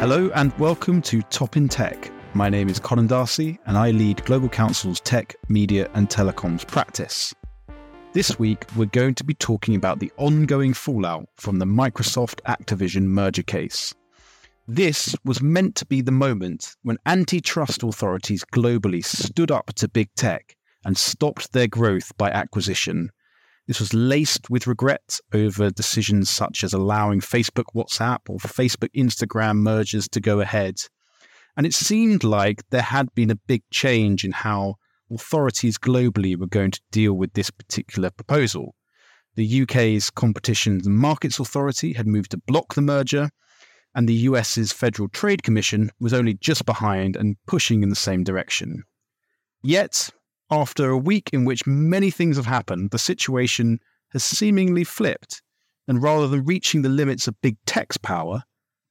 Hello and welcome to Top in Tech. My name is Conan D'Arcy and I lead Global Counsel's Tech, Media and Telecoms practice. This week, we're going to be talking about the ongoing fallout from the Microsoft Activision merger case. This was meant to be the moment when antitrust authorities globally stood up to big tech and stopped their growth by acquisition. This was laced with regret over decisions such as allowing Facebook WhatsApp or Facebook Instagram mergers to go ahead. And it seemed like there had been a big change in how authorities globally were going to deal with this particular proposal. The UK's Competition and Markets Authority had moved to block the merger, and the US's Federal Trade Commission was only just behind and pushing in the same direction. Yet, after a week in which many things have happened, the situation has seemingly flipped, and rather than reaching the limits of big tech's power,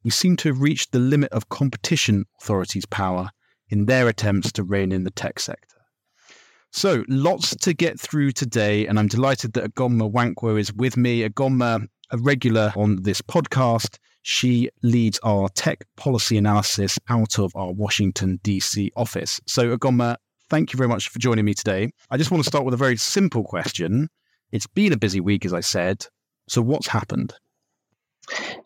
we seem to have reached the limit of competition authorities' power in their attempts to rein in the tech sector. So, lots to get through today, and I'm delighted that Ugonma Nwankwo is with me. Ugonma, a regular on this podcast, she leads our tech policy analysis out of our Washington, D.C. office. So, Ugonma, thank you very much for joining me today. I just want to start with a very simple question. It's been a busy week, as I said. So, what's happened?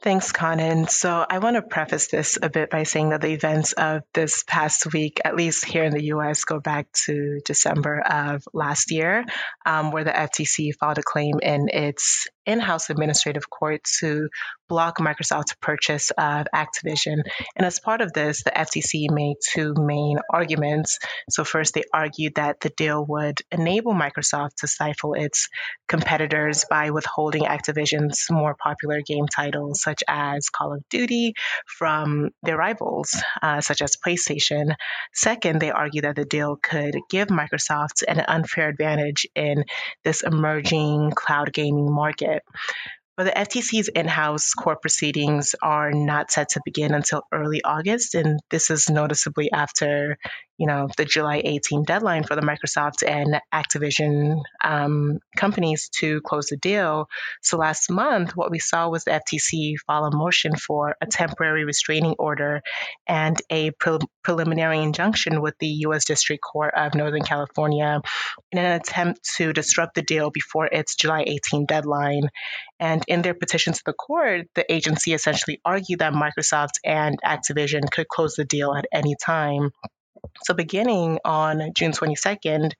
Thanks, Conan. So, I want to preface this a bit by saying that the events of this past week, at least here in the US, go back to December of last year, um, where the FTC filed a claim in its in house administrative court to block Microsoft's purchase of Activision. And as part of this, the FTC made two main arguments. So, first, they argued that the deal would enable Microsoft to stifle its competitors by withholding Activision's more popular game titles, such as Call of Duty, from their rivals, uh, such as PlayStation. Second, they argued that the deal could give Microsoft an unfair advantage in this emerging cloud gaming market it. But the FTC's in house court proceedings are not set to begin until early August. And this is noticeably after you know, the July 18 deadline for the Microsoft and Activision um, companies to close the deal. So last month, what we saw was the FTC file a motion for a temporary restraining order and a pre- preliminary injunction with the U.S. District Court of Northern California in an attempt to disrupt the deal before its July 18 deadline. And in their petition to the court, the agency essentially argued that Microsoft and Activision could close the deal at any time. So, beginning on June 22nd,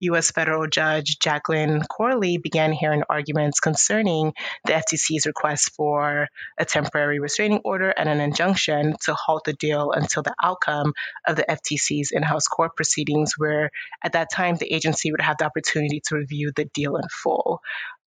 U.S. federal judge Jacqueline Corley began hearing arguments concerning the FTC's request for a temporary restraining order and an injunction to halt the deal until the outcome of the FTC's in house court proceedings, where at that time the agency would have the opportunity to review the deal in full.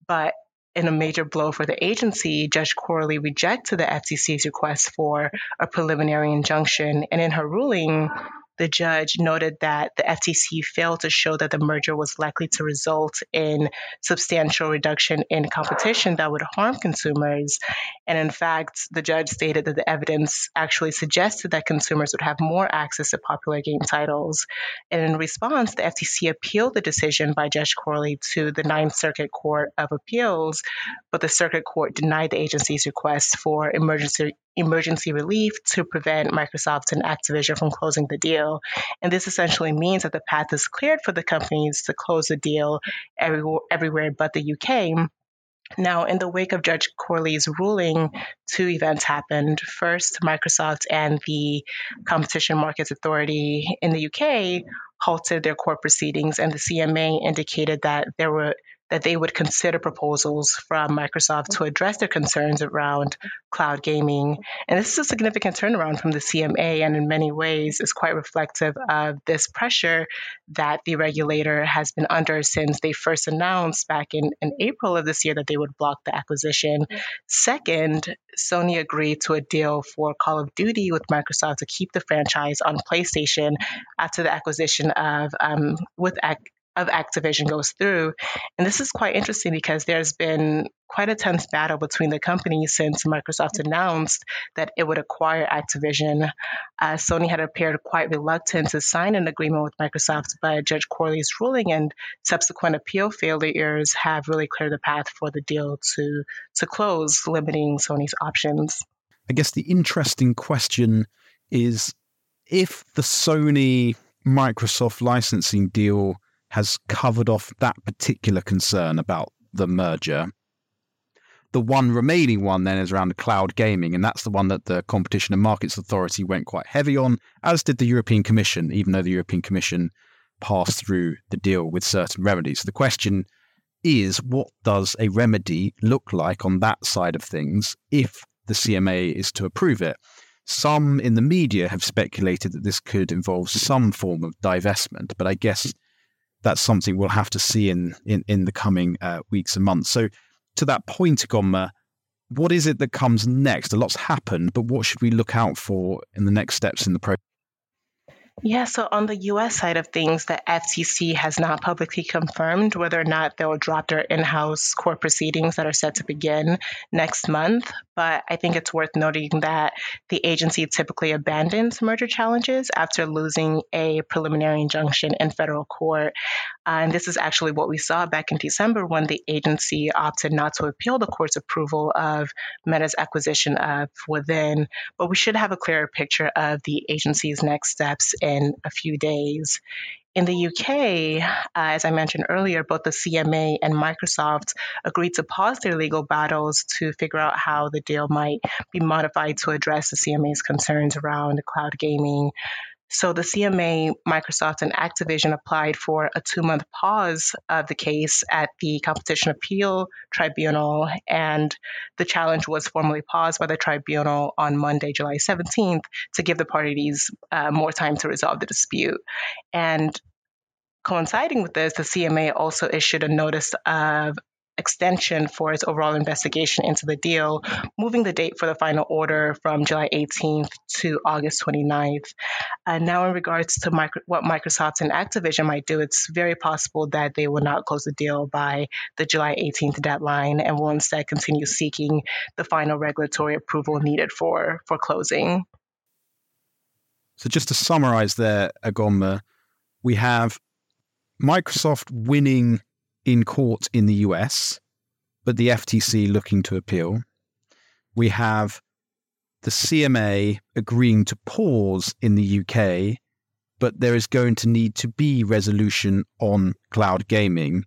But in a major blow for the agency, Judge Corley rejected the FTC's request for a preliminary injunction. And in her ruling, the judge noted that the FTC failed to show that the merger was likely to result in substantial reduction in competition that would harm consumers. And in fact, the judge stated that the evidence actually suggested that consumers would have more access to popular game titles. And in response, the FTC appealed the decision by Judge Corley to the Ninth Circuit Court of Appeals, but the circuit court denied the agency's request for emergency emergency relief to prevent Microsoft and Activision from closing the deal. And this essentially means that the path is cleared for the companies to close the deal everywhere, everywhere but the UK. Now, in the wake of Judge Corley's ruling, two events happened. First, Microsoft and the Competition Markets Authority in the UK halted their court proceedings, and the CMA indicated that there were that they would consider proposals from Microsoft to address their concerns around cloud gaming. And this is a significant turnaround from the CMA, and in many ways is quite reflective of this pressure that the regulator has been under since they first announced back in, in April of this year that they would block the acquisition. Second, Sony agreed to a deal for Call of Duty with Microsoft to keep the franchise on PlayStation after the acquisition of um, with of Activision goes through. And this is quite interesting because there's been quite a tense battle between the companies since Microsoft announced that it would acquire Activision. Uh, Sony had appeared quite reluctant to sign an agreement with Microsoft, but Judge Corley's ruling and subsequent appeal failures have really cleared the path for the deal to to close, limiting Sony's options. I guess the interesting question is if the Sony Microsoft licensing deal has covered off that particular concern about the merger. The one remaining one then is around cloud gaming, and that's the one that the Competition and Markets Authority went quite heavy on, as did the European Commission, even though the European Commission passed through the deal with certain remedies. So the question is what does a remedy look like on that side of things if the CMA is to approve it? Some in the media have speculated that this could involve some form of divestment, but I guess that's something we'll have to see in in, in the coming uh, weeks and months. So, to that point, Ugonma, what is it that comes next? A lot's happened, but what should we look out for in the next steps in the process? Yeah, so on the US side of things, the FTC has not publicly confirmed whether or not they'll drop their in house court proceedings that are set to begin next month. But I think it's worth noting that the agency typically abandons merger challenges after losing a preliminary injunction in federal court. Uh, and this is actually what we saw back in December when the agency opted not to appeal the court's approval of Meta's acquisition of Within. But we should have a clearer picture of the agency's next steps in a few days. In the UK, uh, as I mentioned earlier, both the CMA and Microsoft agreed to pause their legal battles to figure out how the deal might be modified to address the CMA's concerns around cloud gaming. So the CMA, Microsoft, and Activision applied for a two month pause of the case at the Competition Appeal Tribunal, and the challenge was formally paused by the tribunal on Monday, July 17th, to give the parties uh, more time to resolve the dispute. And coinciding with this, the CMA also issued a notice of extension for its overall investigation into the deal, moving the date for the final order from July 18th to August 29th. And uh, now, in regards to micro- what Microsoft and Activision might do, it's very possible that they will not close the deal by the July 18th deadline and will instead continue seeking the final regulatory approval needed for, for closing. So, just to summarize there, Ugonma, we have Microsoft winning in court in the US, but the FTC looking to appeal. We have the CMA agreeing to pause in the UK, but there is going to need to be resolution on cloud gaming.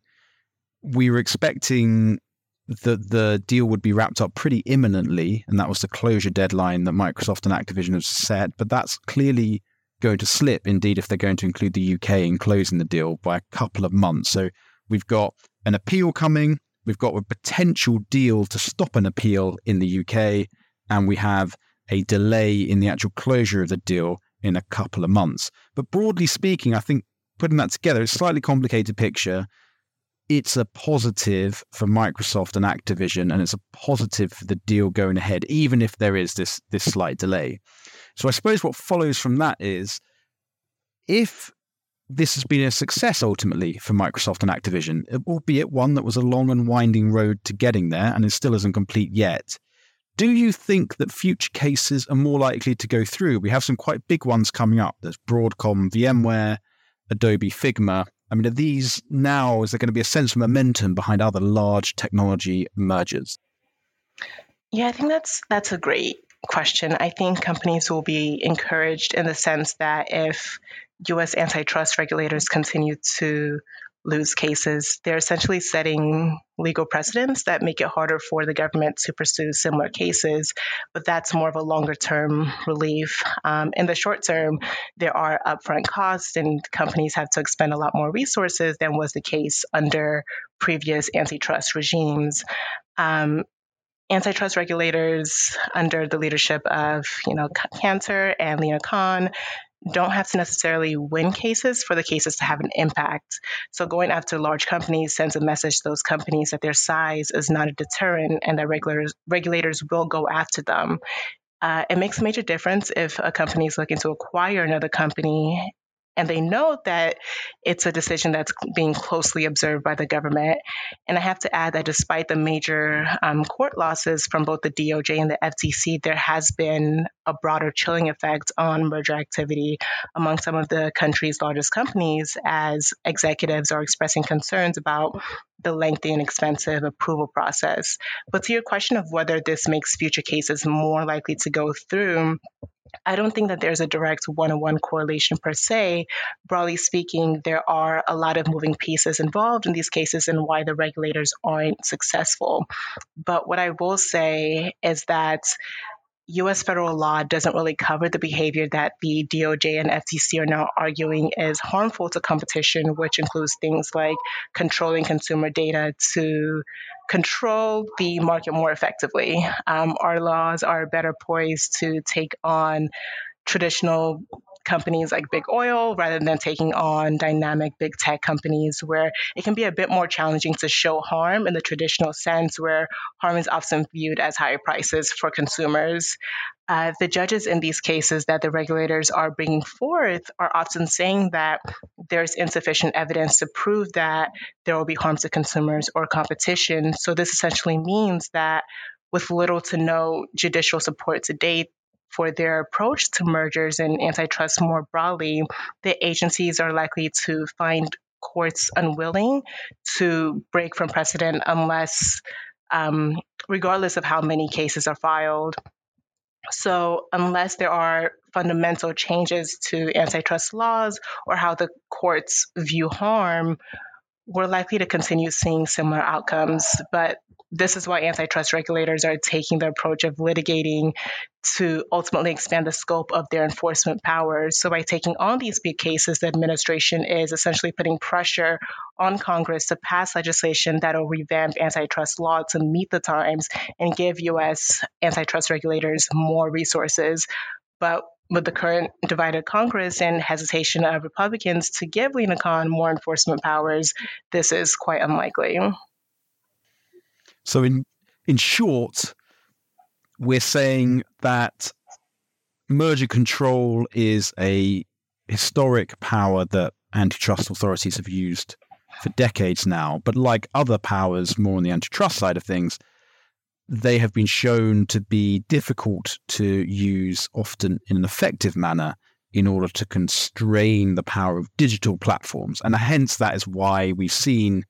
We were expecting that the deal would be wrapped up pretty imminently, and that was the closure deadline that Microsoft and Activision have set, but that's clearly going to slip, indeed, if they're going to include the UK in closing the deal by a couple of months. So We've got an appeal coming. We've got a potential deal to stop an appeal in the UK. And we have a delay in the actual closure of the deal in a couple of months. But broadly speaking, I think putting that together, it's a slightly complicated picture. It's a positive for Microsoft and Activision, and it's a positive for the deal going ahead, even if there is this this slight delay. So I suppose what follows from that is if this has been a success ultimately for Microsoft and Activision, albeit one that was a long and winding road to getting there and it still isn't complete yet. Do you think that future cases are more likely to go through? We have some quite big ones coming up. There's Broadcom, VMware, Adobe Figma. I mean, are these now, is there going to be a sense of momentum behind other large technology mergers? Yeah, I think that's that's a great question. I think companies will be encouraged in the sense that if US antitrust regulators continue to lose cases, they're essentially setting legal precedents that make it harder for the government to pursue similar cases. But that's more of a longer term relief. Um, in the short term, there are upfront costs, and companies have to expend a lot more resources than was the case under previous antitrust regimes. Um, antitrust regulators under the leadership of, you know, Kanter and Lina Khan don't have to necessarily win cases for the cases to have an impact. So going after large companies sends a message to those companies that their size is not a deterrent and that regulators regulators will go after them. Uh, it makes a major difference if a company is looking to acquire another company And they know that it's a decision that's being closely observed by the government. And I have to add that despite the major um, court losses from both the DOJ and the FTC, there has been a broader chilling effect on merger activity among some of the country's largest companies as executives are expressing concerns about the lengthy and expensive approval process. But to your question of whether this makes future cases more likely to go through, I don't think that there's a direct one on one correlation per se. Broadly speaking, there are a lot of moving pieces involved in these cases and why the regulators aren't successful. But what I will say is that US federal law doesn't really cover the behavior that the DOJ and FTC are now arguing is harmful to competition, which includes things like controlling consumer data to control the market more effectively. Um, our laws are better poised to take on traditional companies like big oil rather than taking on dynamic big tech companies where it can be a bit more challenging to show harm in the traditional sense where harm is often viewed as higher prices for consumers. Uh, the judges in these cases that the regulators are bringing forth are often saying that there's insufficient evidence to prove that there will be harm to consumers or competition. So, this essentially means that with little to no judicial support to date, for their approach to mergers and antitrust more broadly, the agencies are likely to find courts unwilling to break from precedent unless, um, regardless of how many cases are filed. So, unless there are fundamental changes to antitrust laws or how the courts view harm, we're likely to continue seeing similar outcomes. But this is why antitrust regulators are taking the approach of litigating to ultimately expand the scope of their enforcement powers. So, by taking on these big cases, the administration is essentially putting pressure on Congress to pass legislation that will revamp antitrust law to meet the times and give U.S. antitrust regulators more resources. But with the current divided Congress and hesitation of Republicans to give Lina Khan more enforcement powers, this is quite unlikely. So, in in short, we're saying that merger control is a historic power that antitrust authorities have used for decades now. But like other powers, more on the antitrust side of things, they have been shown to be difficult to use often in an effective manner in order to constrain the power of digital platforms. And hence, that is why we've seen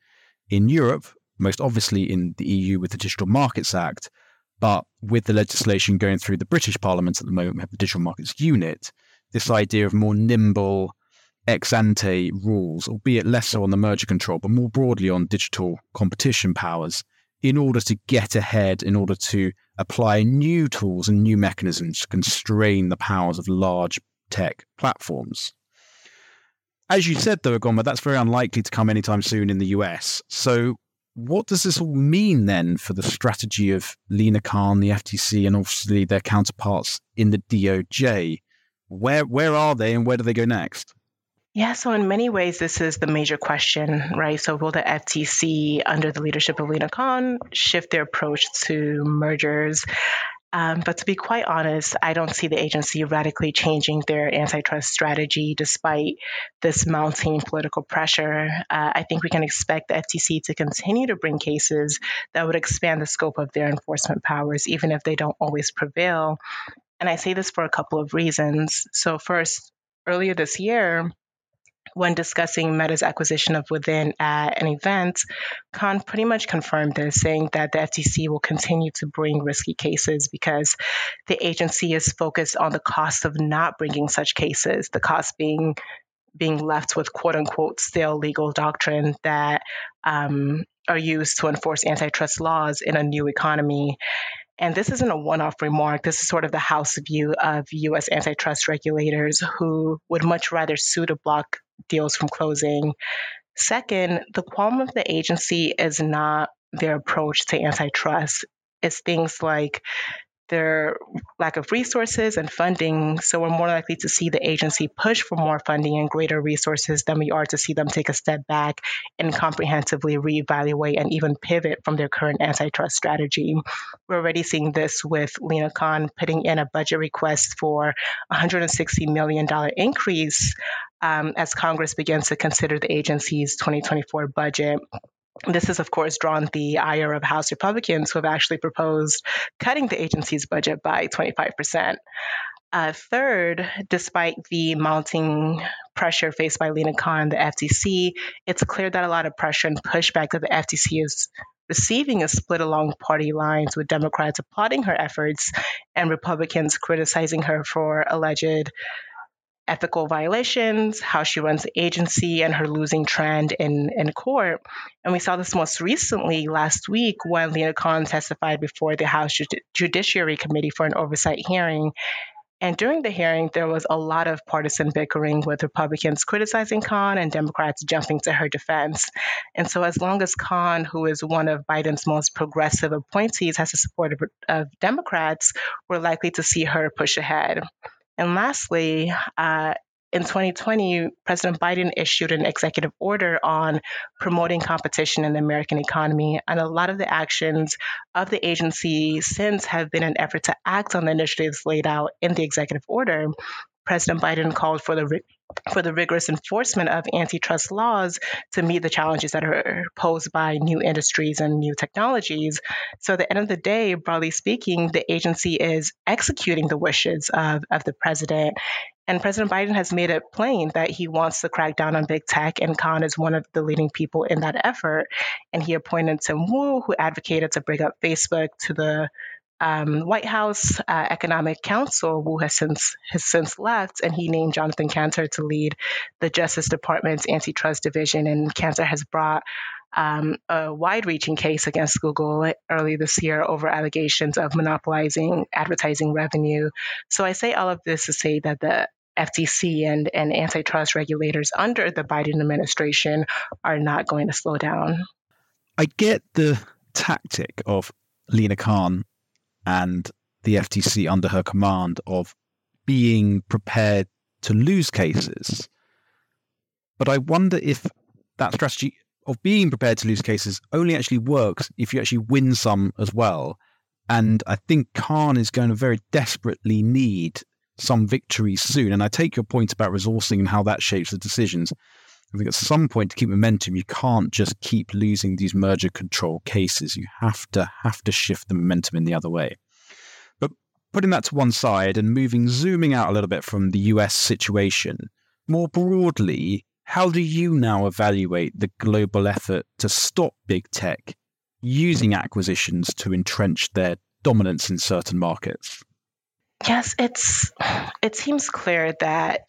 in Europe most obviously in the EU with the Digital Markets Act, but with the legislation going through the British Parliament at the moment, we have the Digital Markets Unit, this idea of more nimble ex ante rules, albeit less so on the merger control, but more broadly on digital competition powers, in order to get ahead, in order to apply new tools and new mechanisms to constrain the powers of large tech platforms. As you said, though, Ugonma, that's very unlikely to come anytime soon in the US. So, what does this all mean then for the strategy of Lina Khan, the FTC, and obviously their counterparts in the DOJ? Where where are they and where do they go next? Yeah, so in many ways, this is the major question, right? So, will the FTC, under the leadership of Lina Khan, shift their approach to mergers? Um, but to be quite honest, I don't see the agency radically changing their antitrust strategy despite this mounting political pressure. Uh, I think we can expect the FTC to continue to bring cases that would expand the scope of their enforcement powers, even if they don't always prevail. And I say this for a couple of reasons. So, first, earlier this year, when discussing Meta's acquisition of Within at an event, Khan pretty much confirmed this, saying that the FTC will continue to bring risky cases because the agency is focused on the cost of not bringing such cases, the cost being being left with quote unquote stale legal doctrine that um, are used to enforce antitrust laws in a new economy. And this isn't a one off remark. This is sort of the house view of US antitrust regulators who would much rather sue to block deals from closing. Second, the qualm of the agency is not their approach to antitrust. It's things like their lack of resources and funding. So we're more likely to see the agency push for more funding and greater resources than we are to see them take a step back and comprehensively reevaluate and even pivot from their current antitrust strategy. We're already seeing this with Lina Khan putting in a budget request for $160 million increase um, as Congress begins to consider the agency's 2024 budget. This has, of course, drawn the ire of House Republicans who have actually proposed cutting the agency's budget by 25%. Uh, third, despite the mounting pressure faced by Lina Khan the FTC, it's clear that a lot of pressure and pushback that the FTC is receiving is split along party lines, with Democrats applauding her efforts and Republicans criticizing her for alleged ethical violations, how she runs the agency, and her losing trend in, in court. And we saw this most recently last week when Lina Khan testified before the House Judiciary Committee for an oversight hearing. And during the hearing, there was a lot of partisan bickering with Republicans criticizing Khan and Democrats jumping to her defense. And so, as long as Khan, who is one of Biden's most progressive appointees, has the support of, of Democrats, we're likely to see her push ahead. And lastly, uh, in 2020, President Biden issued an executive order on promoting competition in the American economy. And a lot of the actions of the agency since have been an effort to act on the initiatives laid out in the executive order. President Biden called for the for the rigorous enforcement of antitrust laws to meet the challenges that are posed by new industries and new technologies. So, at the end of the day, broadly speaking, the agency is executing the wishes of, of the president. And President Biden has made it plain that he wants to crack down on big tech, and Khan is one of the leading people in that effort. And he appointed Tim Wu, who advocated to bring up Facebook to the um, White House uh, Economic Council, who has since has since left, and he named Jonathan Kanter to lead the Justice Department's antitrust division. And Kanter has brought um, a wide-reaching case against Google early this year over allegations of monopolizing advertising revenue. So I say all of this to say that the FTC and, and antitrust regulators under the Biden administration are not going to slow down. I get the tactic of Lina Khan and the FTC under her command of being prepared to lose cases. But I wonder if that strategy of being prepared to lose cases only actually works if you actually win some as well. And I think Khan is going to very desperately need some victories soon. And I take your point about resourcing and how that shapes the decisions. I think at some point to keep momentum, you can't just keep losing these merger control cases. You have to have to shift the momentum in the other way. But putting that to one side and moving, zooming out a little bit from the US situation, more broadly, how do you now evaluate the global effort to stop big tech using acquisitions to entrench their dominance in certain markets? Yes, it's it seems clear that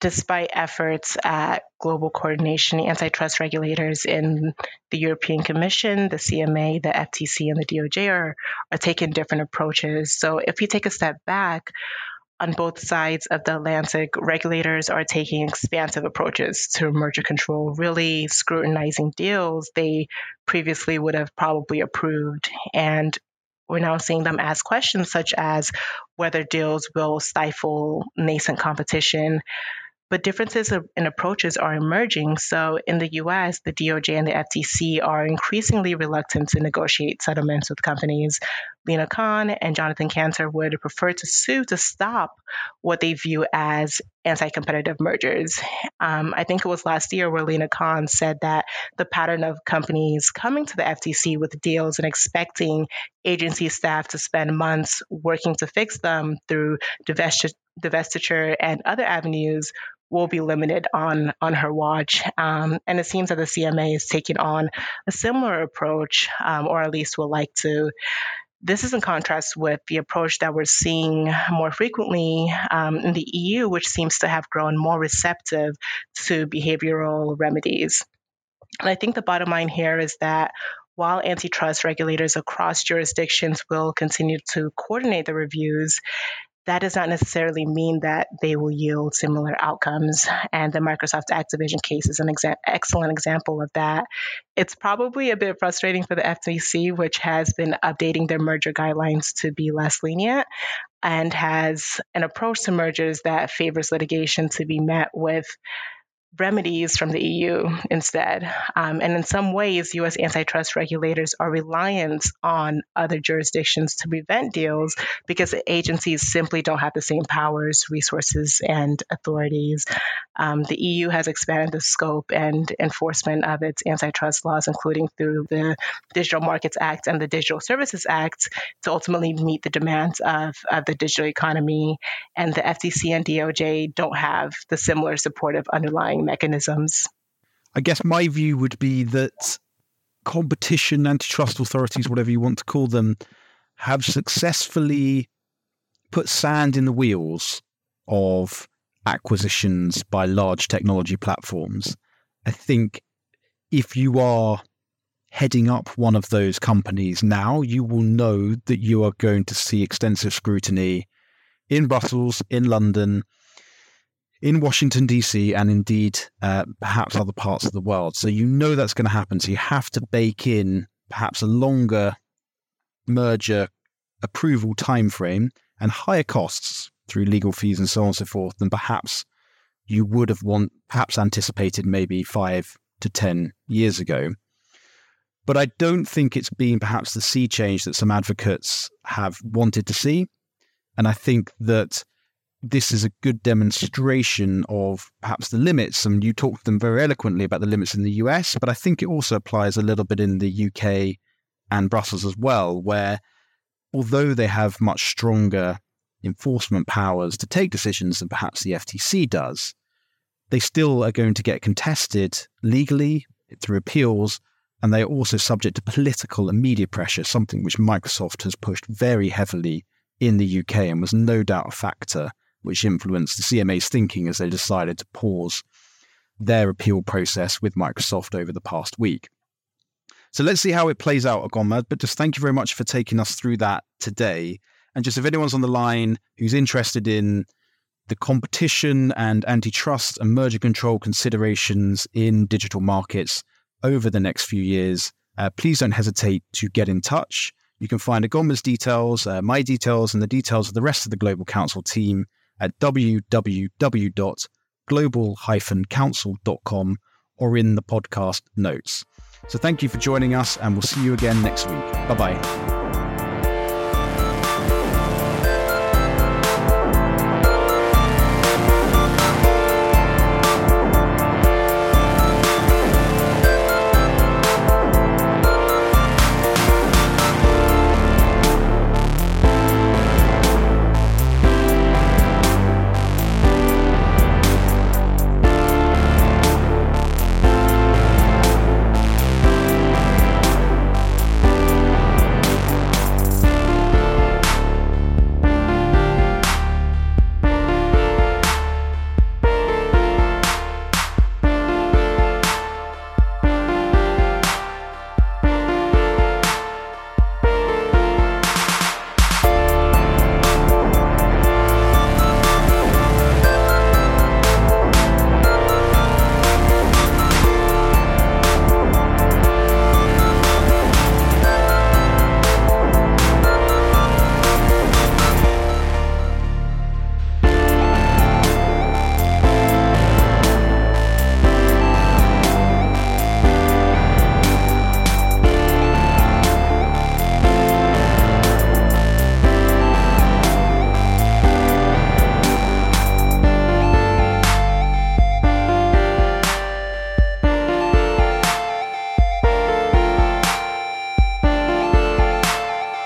despite efforts at global coordination, antitrust regulators in the European Commission, the CMA, the FTC, and the DOJ are, are taking different approaches. So if you take a step back, on both sides of the Atlantic, regulators are taking expansive approaches to merger control, really scrutinizing deals they previously would have probably approved. And we're now seeing them ask questions such as whether deals will stifle nascent competition, but differences in approaches are emerging. So in the US, the DOJ and the FTC are increasingly reluctant to negotiate settlements with companies. Lina Khan and Jonathan Kanter would prefer to sue to stop what they view as anti competitive mergers. Um, I think it was last year where Lina Khan said that the pattern of companies coming to the FTC with deals and expecting agency staff to spend months working to fix them through divestiture and other avenues will be limited on on her watch. Um, and it seems that the CMA is taking on a similar approach, um, or at least will like to. This is in contrast with the approach that we're seeing more frequently um, in the EU, which seems to have grown more receptive to behavioral remedies. And I think the bottom line here is that while antitrust regulators across jurisdictions will continue to coordinate the reviews, that does not necessarily mean that they will yield similar outcomes. And the Microsoft Activision case is an exa- excellent example of that. It's probably a bit frustrating for the FTC, which has been updating their merger guidelines to be less lenient and has an approach to mergers that favors litigation to be met with remedies from the EU instead. Um, and in some ways, US antitrust regulators are reliant on other jurisdictions to prevent deals because agencies simply don't have the same powers, resources, and authorities. Um, the EU has expanded the scope and enforcement of its antitrust laws, including through the Digital Markets Act and the Digital Services Act, to ultimately meet the demands of, of the digital economy. And the FTC and DOJ don't have the similar supportive underlying mechanisms. I guess my view would be that competition, antitrust authorities, whatever you want to call them, have successfully put sand in the wheels of acquisitions by large technology platforms. I think if you are heading up one of those companies now, you will know that you are going to see extensive scrutiny in Brussels, in London, in Washington, D.C., and indeed uh, perhaps other parts of the world. So you know that's going to happen. So you have to bake in perhaps a longer merger approval timeframe and higher costs through legal fees and so on and so forth than perhaps you would have want perhaps anticipated maybe five to ten years ago. But I don't think it's been perhaps the sea change that some advocates have wanted to see. And I think that this is a good demonstration of perhaps the limits. And you talked to them very eloquently about the limits in the US, but I think it also applies a little bit in the UK and Brussels as well, where although they have much stronger enforcement powers to take decisions than perhaps the FTC does, they still are going to get contested legally through appeals. And they are also subject to political and media pressure, something which Microsoft has pushed very heavily in the UK and was no doubt a factor which influenced the CMA's thinking as they decided to pause their appeal process with Microsoft over the past week. So let's see how it plays out, Ugonma. But just thank you very much for taking us through that today. And just if anyone's on the line who's interested in the competition and antitrust and merger control considerations in digital markets over the next few years, uh, please don't hesitate to get in touch. You can find Ugonma's details, uh, my details, and the details of the rest of the Global Counsel team at www.global-counsel.com or in the podcast notes. So thank you for joining us, and we'll see you again next week. Bye bye.